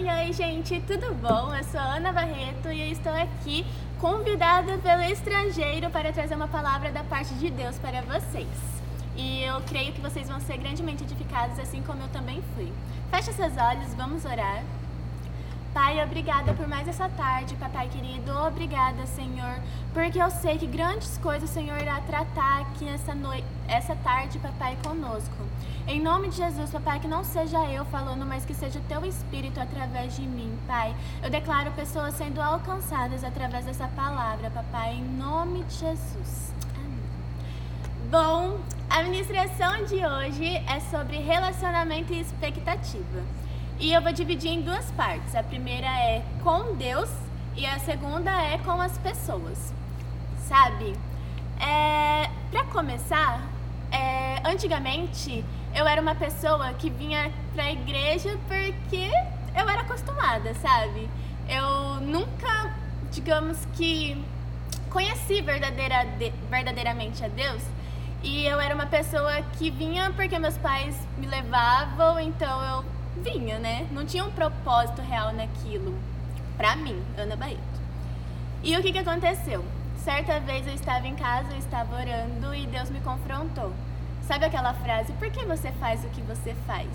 Oi, oi, gente, tudo bom? Eu sou Ana Barreto e eu estou aqui convidada pelo estrangeiro para trazer uma palavra da parte de Deus para vocês. E eu creio que vocês vão ser grandemente edificados, assim como eu também fui. Feche seus olhos, vamos orar. Pai, obrigada por mais essa tarde, papai querido. Obrigada, Senhor, porque eu sei que grandes coisas o Senhor irá tratar aqui essa noite, essa tarde, papai, conosco. Em nome de Jesus, papai, que não seja eu falando, mas que seja o teu espírito através de mim, pai. Eu declaro pessoas sendo alcançadas através dessa palavra, papai, em nome de Jesus. Amém. Bom, a ministração de hoje é sobre relacionamento e expectativa. E eu vou dividir em duas partes. A primeira é com Deus e a segunda é com as pessoas. Sabe? É, para começar, é, antigamente eu era uma pessoa que vinha pra igreja porque eu era acostumada, sabe? Eu nunca, digamos que, conheci verdadeira, verdadeiramente a Deus. E eu era uma pessoa que vinha porque meus pais me levavam, então eu vinha, né? Não tinha um propósito real naquilo. Pra mim, Ana Barreto. E o que, que aconteceu? Certa vez eu estava em casa, eu estava orando e Deus me confrontou. Sabe aquela frase, por que você faz o que você faz?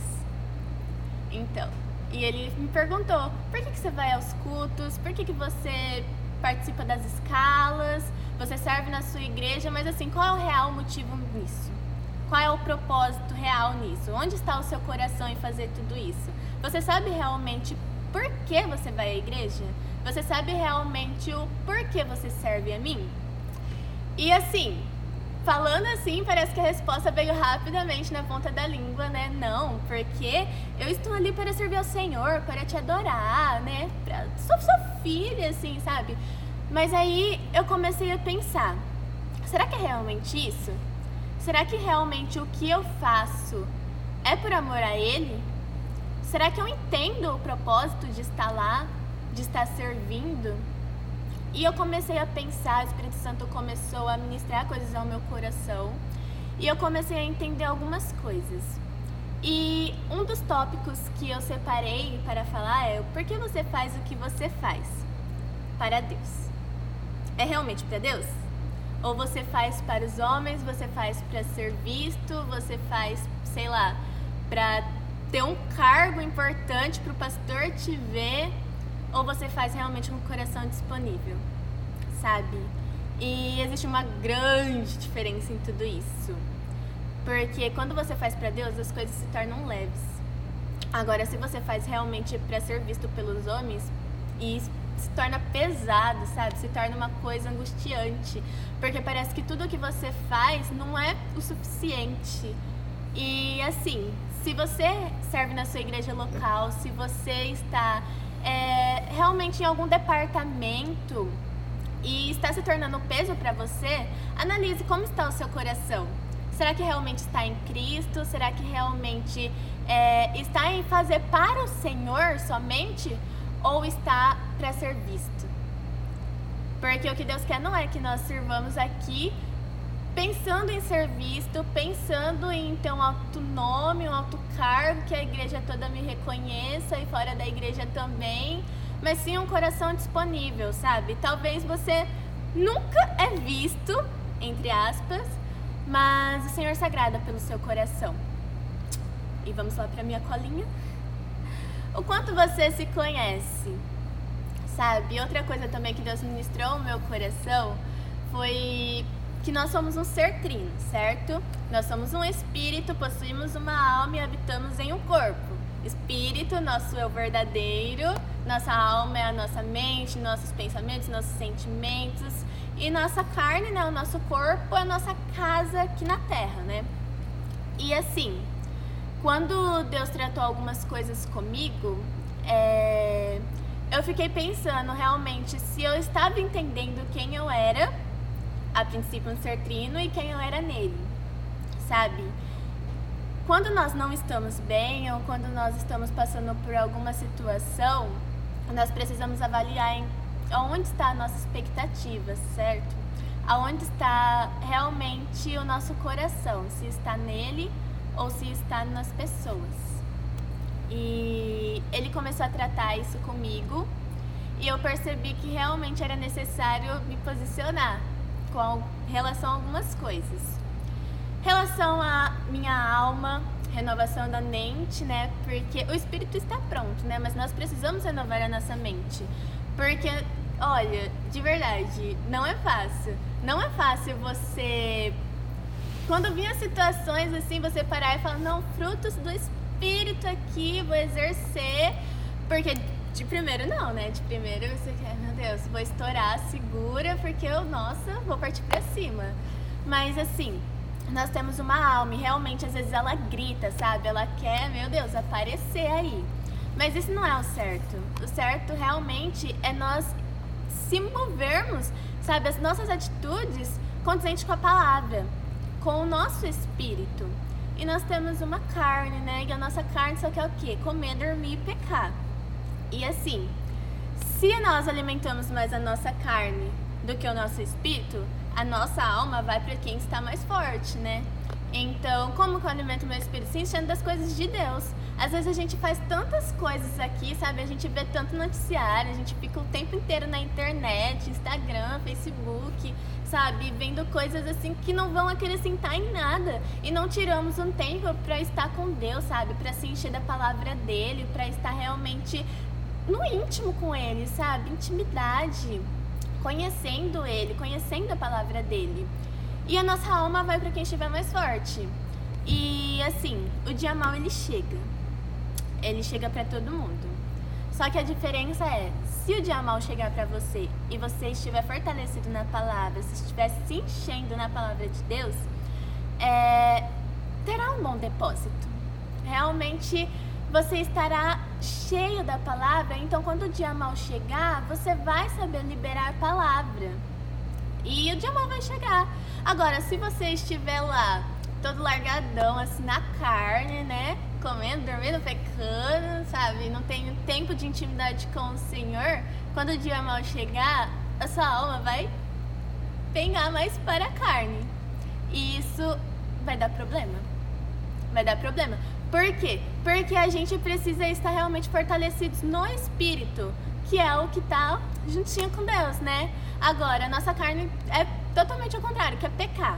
Então, e ele me perguntou, por que, que você vai aos cultos? Por que, que você participa das escalas? Você serve na sua igreja, mas assim, qual é o real motivo nisso? Qual é o propósito real nisso? Onde está o seu coração em fazer tudo isso? Você sabe realmente por que você vai à igreja? Você sabe realmente o porquê você serve a mim? E assim, Falando assim, parece que a resposta veio rapidamente na ponta da língua, né? Não, porque eu estou ali para servir ao Senhor, para te adorar, né? Pra... Sou sua filha, assim, sabe? Mas aí eu comecei a pensar: será que é realmente isso? Será que realmente o que eu faço é por amor a Ele? Será que eu entendo o propósito de estar lá, de estar servindo? E eu comecei a pensar, o Espírito Santo começou a ministrar coisas ao meu coração. E eu comecei a entender algumas coisas. E um dos tópicos que eu separei para falar é por que você faz o que você faz para Deus? É realmente para Deus? Ou você faz para os homens, você faz para ser visto, você faz, sei lá, para ter um cargo importante para o pastor te ver ou você faz realmente com o coração disponível, sabe? E existe uma grande diferença em tudo isso. Porque quando você faz para Deus, as coisas se tornam leves. Agora, se você faz realmente para ser visto pelos homens, e se torna pesado, sabe? Se torna uma coisa angustiante, porque parece que tudo que você faz não é o suficiente. E assim, se você serve na sua igreja local, se você está é, realmente em algum departamento e está se tornando peso para você, analise como está o seu coração. Será que realmente está em Cristo? Será que realmente é, está em fazer para o Senhor somente? Ou está para ser visto? Porque o que Deus quer não é que nós sirvamos aqui pensando em ser visto, pensando em ter um alto nome, um alto cargo, que a igreja toda me reconheça e fora da igreja também, mas sim um coração disponível, sabe? Talvez você nunca é visto, entre aspas, mas o Senhor se agrada pelo seu coração. E vamos lá para minha colinha. O quanto você se conhece, sabe? Outra coisa também que Deus ministrou no meu coração foi que nós somos um ser trino, certo? Nós somos um espírito, possuímos uma alma e habitamos em um corpo. Espírito, nosso eu verdadeiro, nossa alma é a nossa mente, nossos pensamentos, nossos sentimentos e nossa carne, né, o nosso corpo é a nossa casa aqui na terra, né? E assim, quando Deus tratou algumas coisas comigo, é... eu fiquei pensando realmente se eu estava entendendo quem eu era a princípio um ser trino e quem eu era nele, sabe? Quando nós não estamos bem ou quando nós estamos passando por alguma situação, nós precisamos avaliar em onde está a nossa expectativa, certo? Aonde está realmente o nosso coração, se está nele ou se está nas pessoas. E ele começou a tratar isso comigo e eu percebi que realmente era necessário me posicionar com relação a algumas coisas. Relação à minha alma, renovação da mente, né? Porque o espírito está pronto, né? Mas nós precisamos renovar a nossa mente. Porque, olha, de verdade, não é fácil. Não é fácil você. Quando vinha situações assim, você parar e falar, não, frutos do espírito aqui, vou exercer. Porque de primeiro não, né? De primeiro você quer, meu Deus, vou estourar, segura, porque eu, nossa, vou partir pra cima. Mas assim, nós temos uma alma e realmente às vezes ela grita, sabe? Ela quer, meu Deus, aparecer aí. Mas isso não é o certo. O certo realmente é nós se movermos, sabe? As nossas atitudes condizentes com a palavra, com o nosso espírito. E nós temos uma carne, né? E a nossa carne só quer o quê? Comer, dormir e pecar. E assim, se nós alimentamos mais a nossa carne do que o nosso espírito, a nossa alma vai para quem está mais forte, né? Então, como que eu alimento meu espírito? Se enchendo das coisas de Deus. Às vezes a gente faz tantas coisas aqui, sabe? A gente vê tanto noticiário, a gente fica o tempo inteiro na internet, Instagram, Facebook, sabe? Vendo coisas assim que não vão acrescentar em nada. E não tiramos um tempo para estar com Deus, sabe? Para se encher da palavra dele, para estar realmente no íntimo com ele, sabe? Intimidade, conhecendo ele, conhecendo a palavra dele. E a nossa alma vai para quem estiver mais forte. E assim, o dia mal ele chega. Ele chega para todo mundo. Só que a diferença é, se o dia mal chegar para você e você estiver fortalecido na palavra, se estiver se enchendo na palavra de Deus, é, terá um bom depósito. Realmente você estará cheio da palavra, então quando o dia mal chegar, você vai saber liberar a palavra. E o dia mal vai chegar. Agora, se você estiver lá, todo largadão, assim, na carne, né? Comendo, dormindo, pecando, sabe? Não tem tempo de intimidade com o Senhor. Quando o dia mal chegar, a sua alma vai pegar mais para a carne. E isso vai dar problema. Vai dar problema. Por quê? Porque a gente precisa estar realmente fortalecidos no espírito, que é o que está juntinho com Deus, né? Agora, a nossa carne é totalmente ao contrário, que é pecar.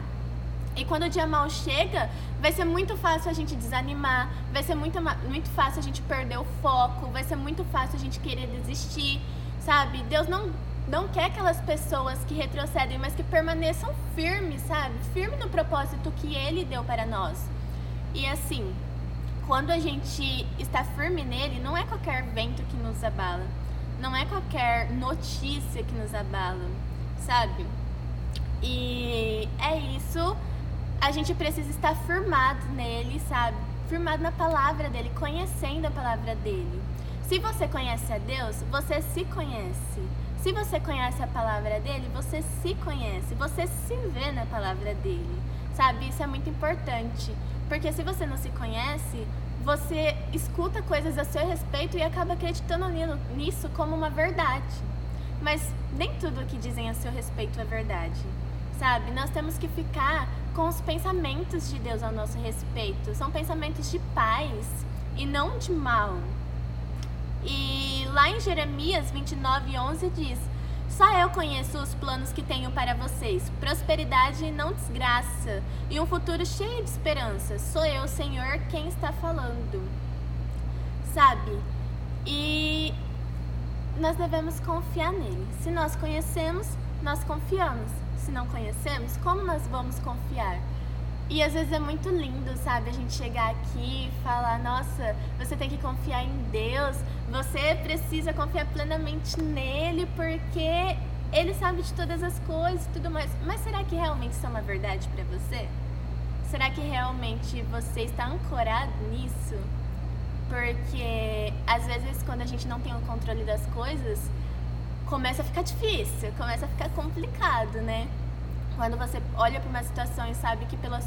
E quando o dia mal chega, vai ser muito fácil a gente desanimar, vai ser muito, muito fácil a gente perder o foco, vai ser muito fácil a gente querer desistir, sabe? Deus não, não quer aquelas pessoas que retrocedem, mas que permaneçam firmes, sabe? Firme no propósito que Ele deu para nós. E assim, quando a gente está firme nele, não é qualquer vento que nos abala, não é qualquer notícia que nos abala, sabe? E é isso, a gente precisa estar firmado nele, sabe? Firmado na palavra dele, conhecendo a palavra dele. Se você conhece a Deus, você se conhece. Se você conhece a palavra dele, você se conhece, você se vê na palavra dele. Sabe? Isso é muito importante. Porque se você não se conhece, você escuta coisas a seu respeito e acaba acreditando nisso como uma verdade. Mas nem tudo o que dizem a seu respeito é verdade, sabe? Nós temos que ficar com os pensamentos de Deus ao nosso respeito. São pensamentos de paz e não de mal. E lá em Jeremias 29, 11 diz: só eu conheço os planos que tenho para vocês: prosperidade e não desgraça, e um futuro cheio de esperança. Sou eu, Senhor, quem está falando. Sabe? E nós devemos confiar nele. Se nós conhecemos, nós confiamos. Se não conhecemos, como nós vamos confiar? E às vezes é muito lindo, sabe? A gente chegar aqui e falar: nossa, você tem que confiar em Deus, você precisa confiar plenamente nele porque ele sabe de todas as coisas e tudo mais. Mas será que realmente isso é uma verdade para você? Será que realmente você está ancorado nisso? Porque às vezes quando a gente não tem o controle das coisas, começa a ficar difícil, começa a ficar complicado, né? Quando você olha para uma situação e sabe que pelas,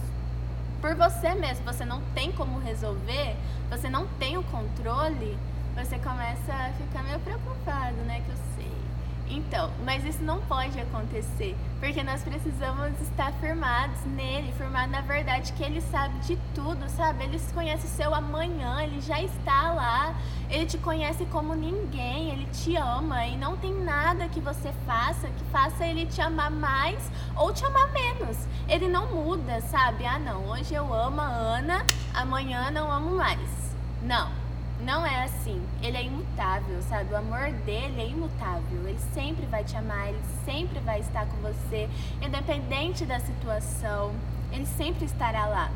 por você mesmo você não tem como resolver, você não tem o controle, você começa a ficar meio preocupado, né? Que eu sei. Então, mas isso não pode acontecer, porque nós precisamos estar firmados nele, firmados na verdade que ele sabe de tudo, sabe? Ele conhece o seu amanhã, ele já está lá, ele te conhece como ninguém, ele te ama e não tem nada que você faça que faça ele te amar mais ou te amar menos. Ele não muda, sabe? Ah, não, hoje eu amo a Ana, amanhã não amo mais. Não. Não é assim. Ele é imutável, sabe? O amor dele é imutável. Ele sempre vai te amar, ele sempre vai estar com você, independente da situação. Ele sempre estará lá.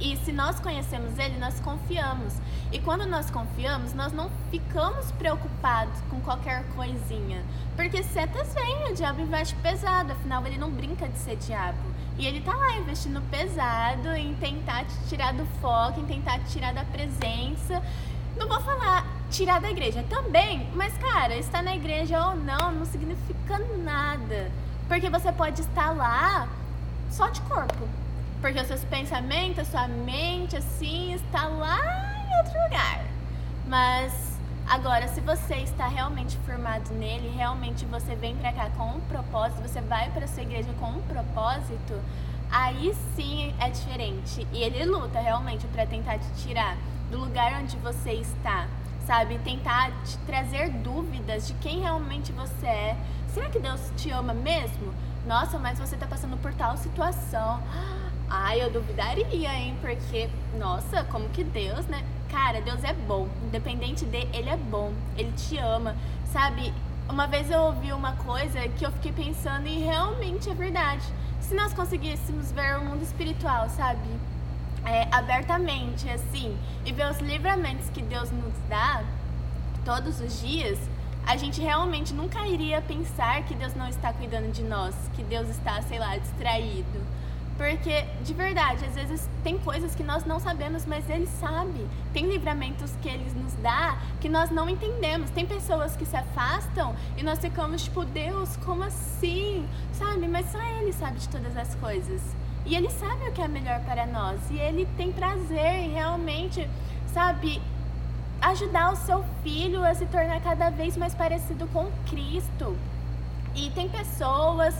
E se nós conhecemos Ele, nós confiamos. E quando nós confiamos, nós não ficamos preocupados com qualquer coisinha. Porque setas vêm, o diabo investe pesado, afinal ele não brinca de ser diabo. E ele tá lá investindo pesado em tentar te tirar do foco, em tentar te tirar da presença. Não vou falar tirar da igreja também, mas cara, estar na igreja ou não não significa nada. Porque você pode estar lá só de corpo porque os seus pensamentos, sua mente, assim, está lá em outro lugar. Mas agora, se você está realmente formado nele, realmente você vem para cá com um propósito, você vai para sua igreja com um propósito, aí sim é diferente. E ele luta realmente para tentar te tirar do lugar onde você está, sabe? Tentar te trazer dúvidas de quem realmente você é. Será que Deus te ama mesmo? Nossa, mas você está passando por tal situação. Ai, eu duvidaria, hein? Porque, nossa, como que Deus, né? Cara, Deus é bom. Independente de, ele é bom. Ele te ama. Sabe? Uma vez eu ouvi uma coisa que eu fiquei pensando e realmente é verdade. Se nós conseguíssemos ver o mundo espiritual, sabe? É, abertamente, assim, e ver os livramentos que Deus nos dá todos os dias, a gente realmente nunca iria pensar que Deus não está cuidando de nós, que Deus está, sei lá, distraído. Porque, de verdade, às vezes tem coisas que nós não sabemos, mas Ele sabe. Tem livramentos que Ele nos dá que nós não entendemos. Tem pessoas que se afastam e nós ficamos tipo, Deus, como assim? Sabe? Mas só Ele sabe de todas as coisas. E Ele sabe o que é melhor para nós. E Ele tem prazer em realmente, sabe, ajudar o seu filho a se tornar cada vez mais parecido com Cristo. E tem pessoas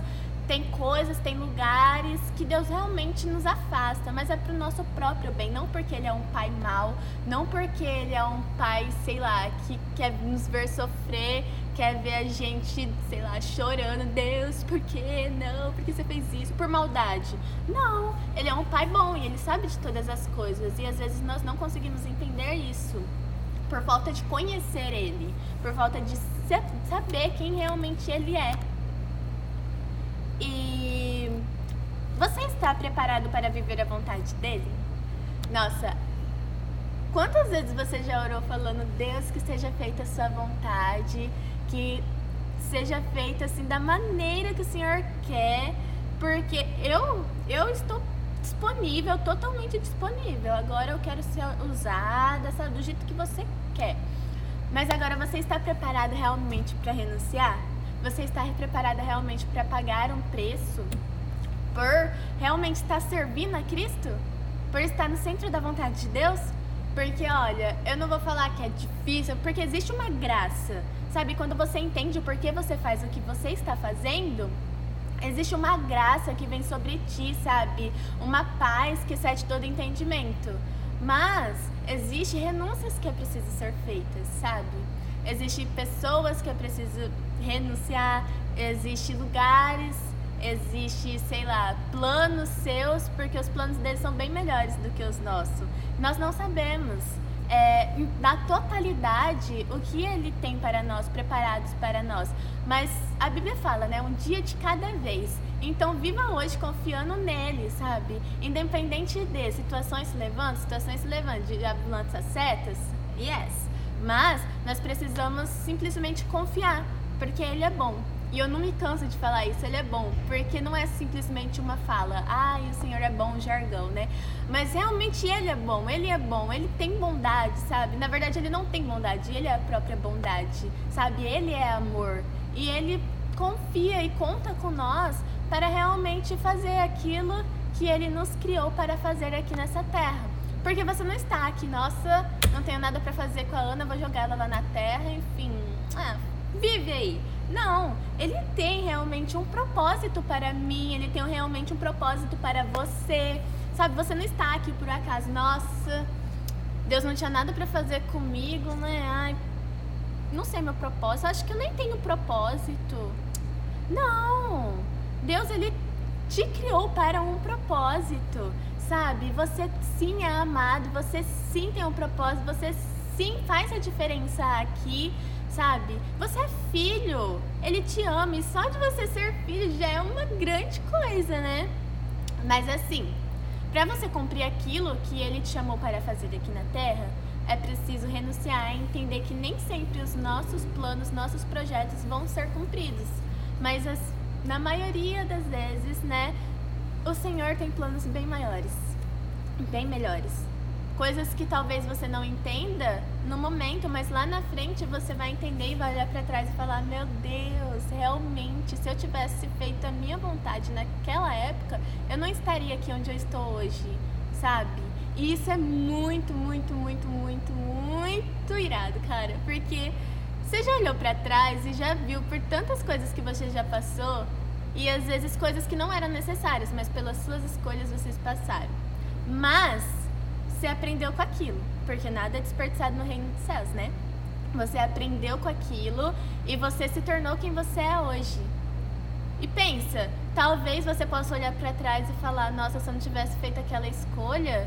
tem coisas, tem lugares que Deus realmente nos afasta, mas é pro nosso próprio bem, não porque ele é um pai mau, não porque ele é um pai, sei lá, que quer nos ver sofrer, quer ver a gente, sei lá, chorando, Deus, por que não? Por que você fez isso? Por maldade. Não, ele é um pai bom e ele sabe de todas as coisas e às vezes nós não conseguimos entender isso por falta de conhecer ele, por falta de saber quem realmente ele é. E você está preparado para viver a vontade dele? Nossa, quantas vezes você já orou falando, Deus, que seja feita a sua vontade, que seja feita assim da maneira que o Senhor quer, porque eu eu estou disponível, totalmente disponível. Agora eu quero ser usada, sabe, do jeito que você quer. Mas agora você está preparado realmente para renunciar? Você está preparada realmente para pagar um preço por realmente estar servindo a Cristo? Por estar no centro da vontade de Deus? Porque, olha, eu não vou falar que é difícil, porque existe uma graça. Sabe, quando você entende o porquê você faz o que você está fazendo, existe uma graça que vem sobre ti, sabe? Uma paz que cede todo entendimento. Mas existe renúncias que é preciso ser feitas, sabe? Existem pessoas que é preciso renunciar, existem lugares, existe, sei lá, planos seus, porque os planos deles são bem melhores do que os nossos. Nós não sabemos é, na totalidade o que ele tem para nós, preparados para nós. Mas a Bíblia fala, né? Um dia de cada vez. Então viva hoje confiando nele, sabe? Independente de situações se levantam, situações se levantam, de lança setas, yes. Mas nós precisamos simplesmente confiar, porque Ele é bom. E eu não me canso de falar isso, Ele é bom, porque não é simplesmente uma fala, ai, o Senhor é bom, jargão, né? Mas realmente Ele é bom, Ele é bom, Ele tem bondade, sabe? Na verdade, Ele não tem bondade, Ele é a própria bondade, sabe? Ele é amor. E Ele confia e conta com nós para realmente fazer aquilo que Ele nos criou para fazer aqui nessa terra. Porque você não está aqui, nossa, não tenho nada para fazer com a Ana, vou jogar ela lá na terra, enfim. Ah, vive aí. Não, ele tem realmente um propósito para mim, ele tem realmente um propósito para você. Sabe, você não está aqui por acaso, nossa, Deus não tinha nada para fazer comigo, né? Ai, não sei meu propósito, acho que eu nem tenho propósito. Não, Deus ele te criou para um propósito, sabe? Você sim é amado, você sim tem um propósito, você sim faz a diferença aqui, sabe? Você é filho, ele te ama e só de você ser filho já é uma grande coisa, né? Mas assim, para você cumprir aquilo que ele te chamou para fazer aqui na Terra, é preciso renunciar e entender que nem sempre os nossos planos, nossos projetos vão ser cumpridos. Mas as, na maioria das vezes, né, o Senhor tem planos bem maiores, bem melhores coisas que talvez você não entenda no momento, mas lá na frente você vai entender e vai olhar para trás e falar: Meu Deus, realmente, se eu tivesse feito a minha vontade naquela época, eu não estaria aqui onde eu estou hoje, sabe? E isso é muito, muito, muito, muito, muito irado, cara, porque você já olhou para trás e já viu por tantas coisas que você já passou e às vezes coisas que não eram necessárias, mas pelas suas escolhas vocês passaram. Mas você aprendeu com aquilo, porque nada é desperdiçado no reino dos céus, né? Você aprendeu com aquilo e você se tornou quem você é hoje. E pensa, talvez você possa olhar para trás e falar: nossa, se eu não tivesse feito aquela escolha,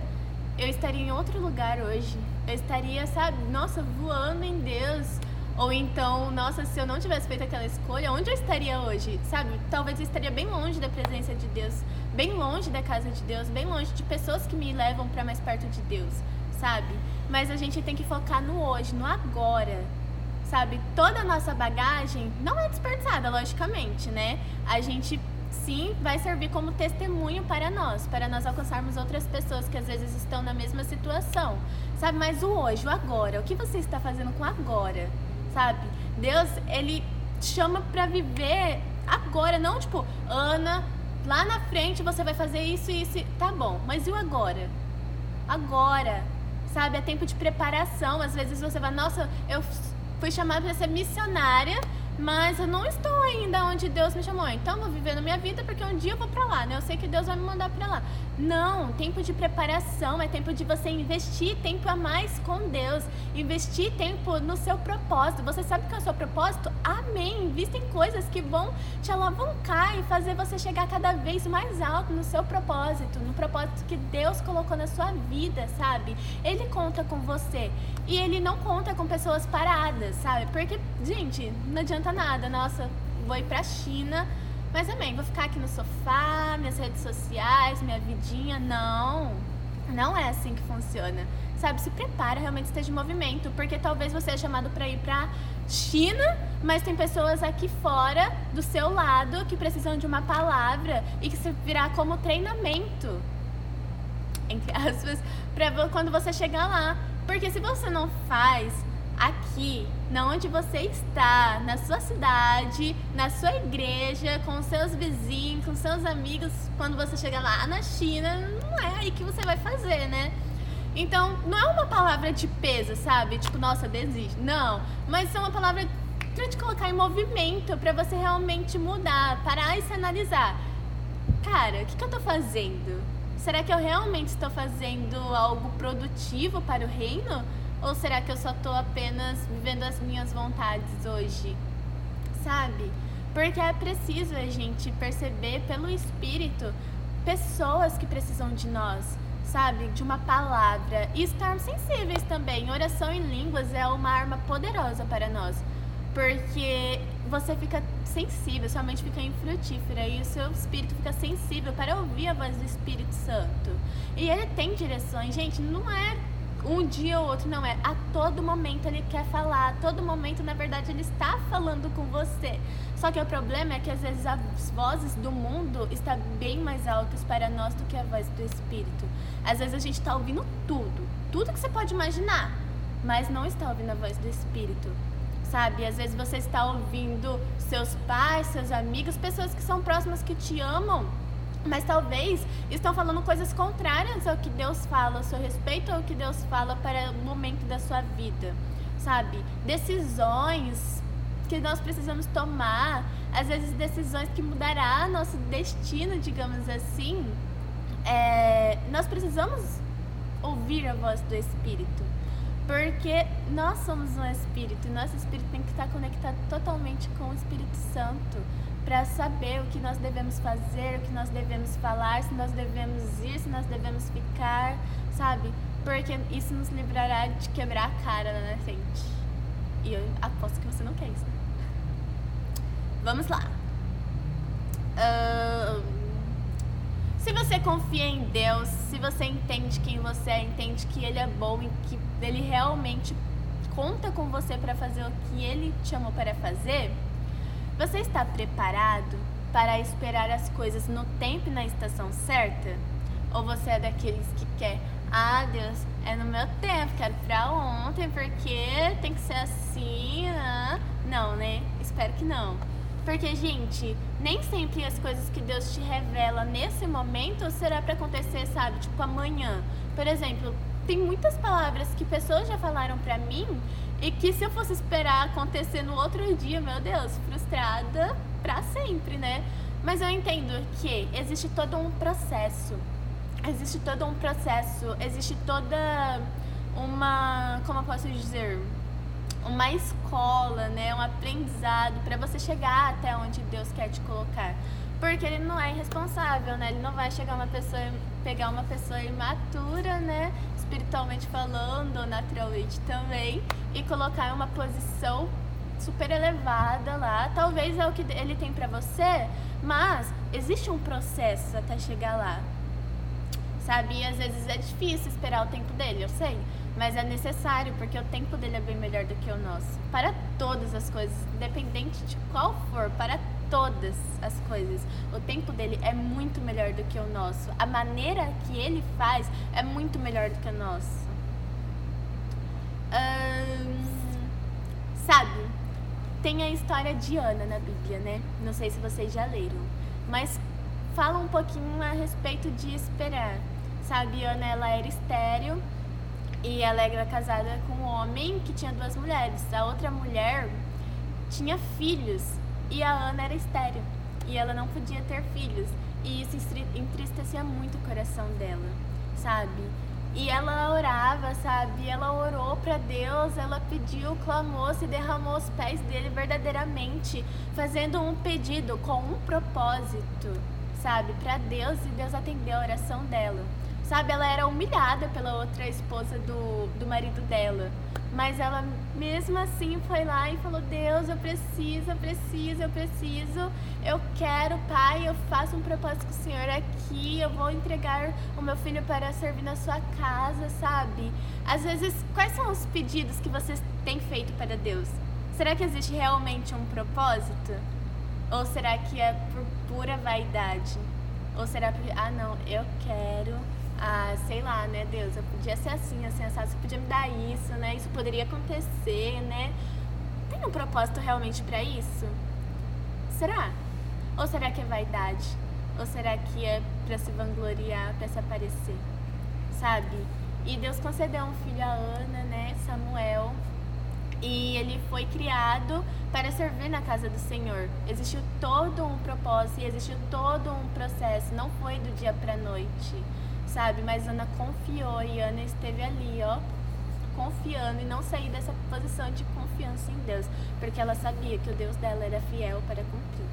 eu estaria em outro lugar hoje. Eu estaria, sabe, nossa, voando em Deus. Ou então, nossa, se eu não tivesse feito aquela escolha, onde eu estaria hoje? Sabe? Talvez eu estaria bem longe da presença de Deus, bem longe da casa de Deus, bem longe de pessoas que me levam para mais perto de Deus, sabe? Mas a gente tem que focar no hoje, no agora. Sabe? Toda a nossa bagagem não é desperdiçada, logicamente, né? A gente sim vai servir como testemunho para nós, para nós alcançarmos outras pessoas que às vezes estão na mesma situação. Sabe? Mas o hoje, o agora, o que você está fazendo com agora? Sabe? Deus, ele chama para viver agora, não tipo, Ana, lá na frente você vai fazer isso e isso. Tá bom, mas e o agora? Agora, sabe? É tempo de preparação. Às vezes você vai, nossa, eu fui chamada para ser missionária mas eu não estou ainda onde Deus me chamou. Então vou viver na minha vida porque um dia eu vou para lá, né? Eu sei que Deus vai me mandar para lá. Não, tempo de preparação é tempo de você investir tempo a mais com Deus, investir tempo no seu propósito. Você sabe que é o seu propósito? Amém. Invista em coisas que vão te alavancar e fazer você chegar cada vez mais alto no seu propósito, no propósito que Deus colocou na sua vida, sabe? Ele conta com você e ele não conta com pessoas paradas, sabe? Porque, gente, não adianta nada. Nossa, vou ir pra China, mas também vou ficar aqui no sofá, minhas redes sociais, minha vidinha. Não, não é assim que funciona. Sabe, se prepara, realmente esteja em movimento, porque talvez você é chamado para ir pra China, mas tem pessoas aqui fora do seu lado que precisam de uma palavra e que se virá como treinamento, entre aspas, para quando você chegar lá. Porque se você não faz aqui, na onde você está, na sua cidade, na sua igreja, com seus vizinhos, com seus amigos, quando você chegar lá na China, não é aí que você vai fazer, né? Então, não é uma palavra de peso, sabe? Tipo, nossa, desiste. Não, mas é uma palavra para te colocar em movimento, para você realmente mudar, parar e se analisar. Cara, o que, que eu tô fazendo? Será que eu realmente estou fazendo algo produtivo para o reino? Ou será que eu só tô apenas vivendo as minhas vontades hoje? Sabe? Porque é preciso a gente perceber pelo Espírito pessoas que precisam de nós, sabe? De uma palavra. E estar sensíveis também. Oração em línguas é uma arma poderosa para nós. Porque você fica sensível, sua mente fica infrutífera e o seu espírito fica sensível para ouvir a voz do Espírito Santo. E ele tem direções, gente, não é um dia ou outro, não é. A todo momento ele quer falar, a todo momento, na verdade, ele está falando com você. Só que o problema é que às vezes as vozes do mundo estão bem mais altas para nós do que a voz do Espírito. Às vezes a gente está ouvindo tudo, tudo que você pode imaginar, mas não está ouvindo a voz do Espírito. Sabe? Às vezes você está ouvindo seus pais, seus amigos, pessoas que são próximas que te amam mas talvez estão falando coisas contrárias ao que Deus fala, ao seu respeito ao que Deus fala para o momento da sua vida, sabe? Decisões que nós precisamos tomar, às vezes decisões que mudará nosso destino, digamos assim, é, nós precisamos ouvir a voz do Espírito. Porque nós somos um espírito e nosso espírito tem que estar conectado totalmente com o Espírito Santo para saber o que nós devemos fazer, o que nós devemos falar, se nós devemos ir, se nós devemos ficar, sabe? Porque isso nos livrará de quebrar a cara na frente. E eu aposto que você não quer isso. Né? Vamos lá. Se você confia em Deus, se você entende quem você é, entende que Ele é bom e que Ele realmente conta com você para fazer o que Ele te chamou para fazer, você está preparado para esperar as coisas no tempo e na estação certa? Ou você é daqueles que quer, ah, Deus, é no meu tempo, quero pra ontem, porque tem que ser assim, ah. Não, né? Espero que não. Porque, gente, nem sempre as coisas que Deus te revela nesse momento será para acontecer, sabe? Tipo, amanhã. Por exemplo, tem muitas palavras que pessoas já falaram para mim e que se eu fosse esperar acontecer no outro dia, meu Deus, frustrada para sempre, né? Mas eu entendo que existe todo um processo. Existe todo um processo, existe toda uma, como eu posso dizer, uma escola, né, um aprendizado para você chegar até onde Deus quer te colocar. Porque ele não é irresponsável, né? Ele não vai chegar uma pessoa, pegar uma pessoa imatura, né, espiritualmente falando, naturalmente também, e colocar em uma posição super elevada lá. Talvez é o que ele tem para você, mas existe um processo até chegar lá. Sabe? E às vezes é difícil esperar o tempo dele, eu sei mas é necessário porque o tempo dele é bem melhor do que o nosso. Para todas as coisas, independente de qual for, para todas as coisas, o tempo dele é muito melhor do que o nosso. A maneira que ele faz é muito melhor do que o nosso. Hum, sabe, tem a história de Ana na Bíblia, né? Não sei se vocês já leram, mas fala um pouquinho a respeito de esperar. Sabe, Ana ela era estéreo e ela era casada com um homem que tinha duas mulheres. A outra mulher tinha filhos e a Ana era estéreo. E ela não podia ter filhos. E isso entristecia muito o coração dela, sabe? E ela orava, sabe? Ela orou para Deus, ela pediu, clamou, se derramou aos pés dele verdadeiramente, fazendo um pedido com um propósito, sabe? Para Deus e Deus atendeu a oração dela. Sabe, ela era humilhada pela outra esposa do, do marido dela. Mas ela mesmo assim foi lá e falou: Deus, eu preciso, eu preciso, eu preciso, eu quero, Pai, eu faço um propósito com o Senhor aqui, eu vou entregar o meu filho para servir na sua casa, sabe? Às vezes, quais são os pedidos que vocês têm feito para Deus? Será que existe realmente um propósito? Ou será que é por pura vaidade? Ou será porque, ah, não, eu quero ah, sei lá, né, Deus, eu podia ser assim, assim, assim, você podia me dar isso, né? Isso poderia acontecer, né? Tem um propósito realmente para isso? Será? Ou será que é vaidade? Ou será que é para se vangloriar, para se aparecer? Sabe? E Deus concedeu um filho a Ana, né, Samuel, e ele foi criado para servir na casa do Senhor. Existiu todo um propósito e existiu todo um processo, não foi do dia para noite sabe? Mas Ana confiou e Ana esteve ali, ó, confiando e não sair dessa posição de confiança em Deus, porque ela sabia que o Deus dela era fiel para cumprir.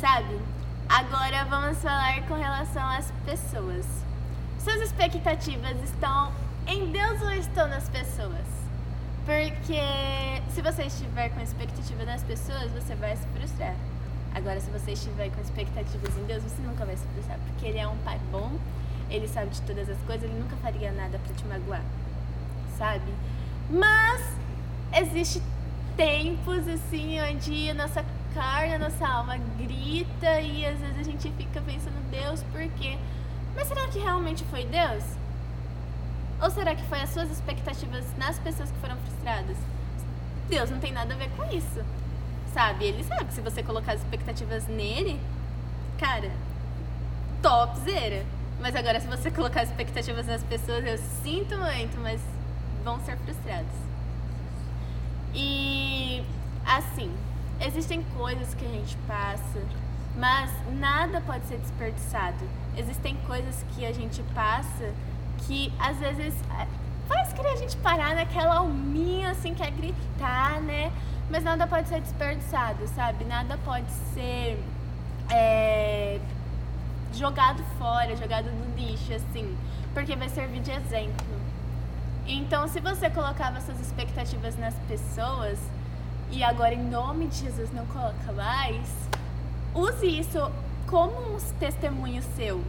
Sabe? Agora vamos falar com relação às pessoas. Suas expectativas estão em Deus ou estão nas pessoas? Porque se você estiver com expectativa nas pessoas, você vai se frustrar. Agora, se você estiver com expectativas em Deus, você nunca vai se frustrar, porque Ele é um Pai bom, Ele sabe de todas as coisas, Ele nunca faria nada para te magoar, sabe? Mas existe tempos assim onde a nossa carne, a nossa alma grita e às vezes a gente fica pensando, Deus, por quê? Mas será que realmente foi Deus? Ou será que foi as suas expectativas nas pessoas que foram frustradas? Deus não tem nada a ver com isso sabe? Ele sabe que se você colocar as expectativas nele, cara, topzera. Mas agora, se você colocar as expectativas nas pessoas, eu sinto muito, mas vão ser frustrados. E assim, existem coisas que a gente passa, mas nada pode ser desperdiçado. Existem coisas que a gente passa que às vezes é, faz querer a gente parar naquela alminha assim, quer gritar, né? Mas nada pode ser desperdiçado, sabe? Nada pode ser é, jogado fora, jogado no lixo, assim, porque vai servir de exemplo. Então, se você colocava suas expectativas nas pessoas e agora, em nome de Jesus, não coloca mais, use isso como um testemunho seu,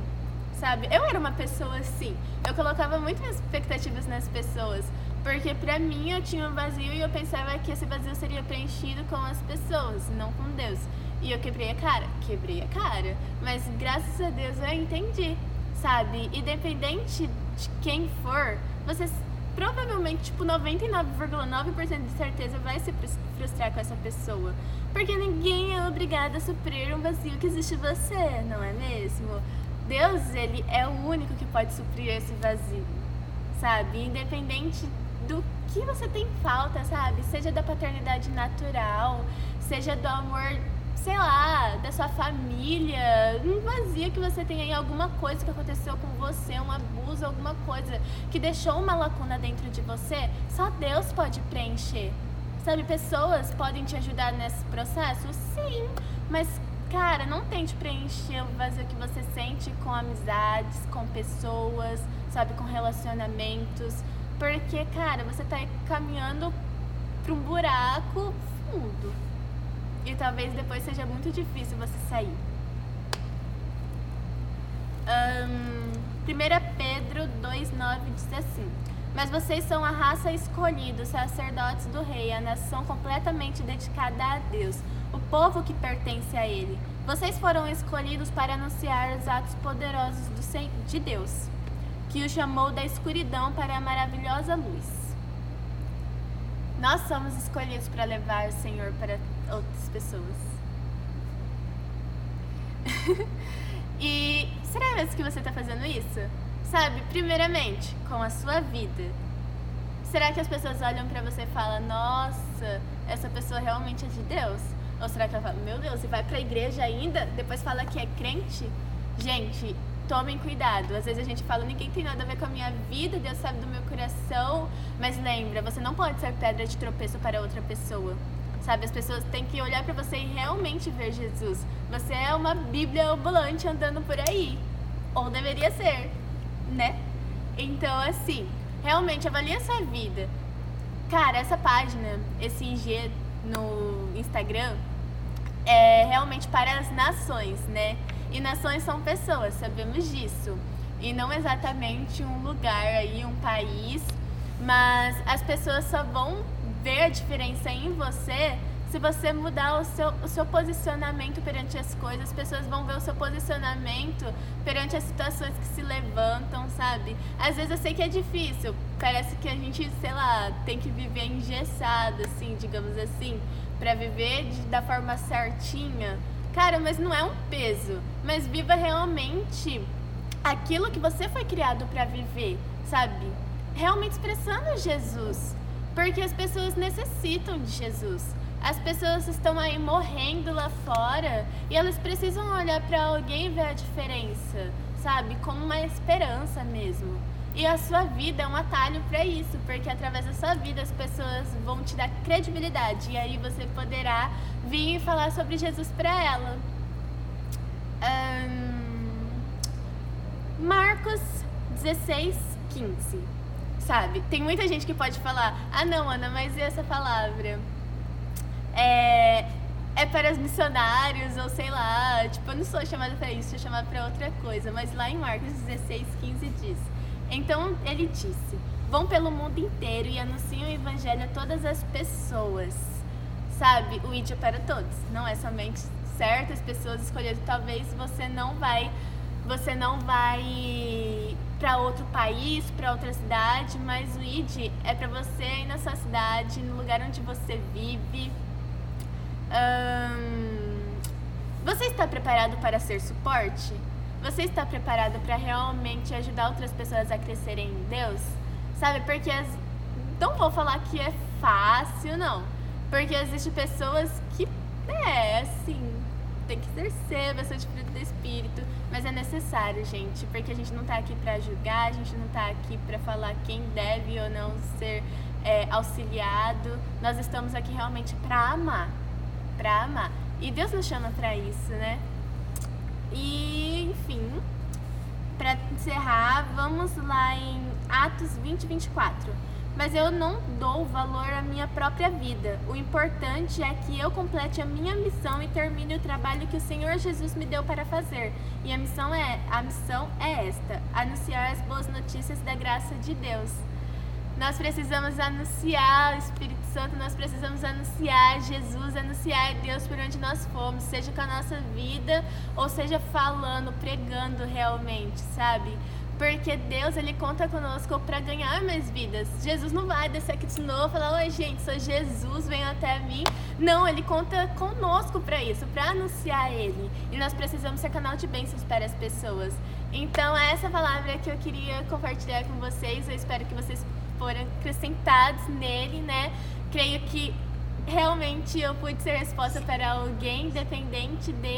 sabe? Eu era uma pessoa assim, eu colocava muitas expectativas nas pessoas, porque pra mim eu tinha um vazio e eu pensava que esse vazio seria preenchido com as pessoas, não com Deus. E eu quebrei a cara, quebrei a cara, mas graças a Deus eu entendi, sabe? Independente de quem for, você provavelmente, tipo, 99,9% de certeza vai se frustrar com essa pessoa. Porque ninguém é obrigado a suprir um vazio que existe em você, não é mesmo? Deus, ele é o único que pode suprir esse vazio, sabe? Independente do que você tem falta, sabe? Seja da paternidade natural, seja do amor sei lá, da sua família, um vazio que você tem aí, alguma coisa que aconteceu com você, um abuso, alguma coisa que deixou uma lacuna dentro de você, só Deus pode preencher. Sabe, pessoas podem te ajudar nesse processo? Sim, mas cara, não tente preencher o vazio que você sente com amizades, com pessoas, sabe, com relacionamentos, porque, cara, você tá caminhando para um buraco fundo e talvez depois seja muito difícil você sair. Um, 1 Pedro 2,9 diz assim: Mas vocês são a raça escolhida, sacerdotes do rei, a nação completamente dedicada a Deus, o povo que pertence a Ele. Vocês foram escolhidos para anunciar os atos poderosos de Deus, que o chamou da escuridão para a maravilhosa luz. Nós somos escolhidos para levar o Senhor para outras pessoas. e será mesmo que você está fazendo isso? Sabe, primeiramente, com a sua vida. Será que as pessoas olham para você e falam, nossa, essa pessoa realmente é de Deus? Ou será que ela fala, meu Deus, você vai para a igreja ainda? Depois fala que é crente? Gente, tomem cuidado. Às vezes a gente fala, ninguém tem nada a ver com a minha vida, Deus sabe do meu coração. Mas lembra, você não pode ser pedra de tropeço para outra pessoa. Sabe, as pessoas têm que olhar para você e realmente ver Jesus. Você é uma Bíblia ambulante andando por aí. Ou deveria ser, né? Então, assim, realmente avalie a sua vida. Cara, essa página, esse IG no Instagram, é realmente para as nações, né? E nações são pessoas, sabemos disso. E não exatamente um lugar aí, um país, mas as pessoas só vão ver a diferença em você se você mudar o seu, o seu posicionamento perante as coisas, as pessoas vão ver o seu posicionamento perante as situações que se levantam, sabe? Às vezes eu sei que é difícil, parece que a gente, sei lá, tem que viver engessado, assim, digamos assim, para viver de, da forma certinha. Cara, mas não é um peso. Mas viva realmente aquilo que você foi criado para viver, sabe? Realmente expressando Jesus. Porque as pessoas necessitam de Jesus. As pessoas estão aí morrendo lá fora e elas precisam olhar para alguém e ver a diferença, sabe? Como uma esperança mesmo. E a sua vida é um atalho para isso, porque através da sua vida as pessoas vão te dar credibilidade e aí você poderá vir e falar sobre Jesus para ela. Um, Marcos 16, 15. Sabe? Tem muita gente que pode falar: ah, não, Ana, mas e essa palavra? É, é para os missionários, ou sei lá, tipo, eu não sou chamada para isso, sou chamada para outra coisa. Mas lá em Marcos 16, 15 diz: Então ele disse: Vão pelo mundo inteiro e anunciam o evangelho a todas as pessoas. Sabe, o ID é para todos, não é somente certas pessoas escolhidas. Talvez você não vai, você não vai para outro país, para outra cidade, mas o ID é para você ir na sua cidade, no lugar onde você vive. Você está preparado para ser suporte? Você está preparado para realmente ajudar outras pessoas a crescerem em Deus? Sabe, porque as... não vou falar que é fácil, não. Porque existem pessoas que, é, assim, tem que exercer bastante fruto do Espírito, mas é necessário, gente, porque a gente não está aqui para julgar, a gente não está aqui para falar quem deve ou não ser é, auxiliado. Nós estamos aqui realmente para amar, para amar. E Deus nos chama para isso, né? E, enfim, para encerrar, vamos lá em Atos 20, 24 mas eu não dou valor à minha própria vida. O importante é que eu complete a minha missão e termine o trabalho que o Senhor Jesus me deu para fazer. E a missão é, a missão é esta: anunciar as boas notícias da graça de Deus. Nós precisamos anunciar o Espírito Santo, nós precisamos anunciar Jesus, anunciar Deus por onde nós fomos, seja com a nossa vida ou seja falando, pregando realmente, sabe? Porque Deus, ele conta conosco para ganhar mais vidas. Jesus não vai descer aqui de novo e falar: Oi, gente, sou Jesus, venha até mim. Não, ele conta conosco para isso, para anunciar ele. E nós precisamos ser canal de bênçãos para as pessoas. Então, é essa palavra que eu queria compartilhar com vocês. Eu espero que vocês foram acrescentados nele, né? Creio que realmente eu pude ser resposta para alguém, dependente dele.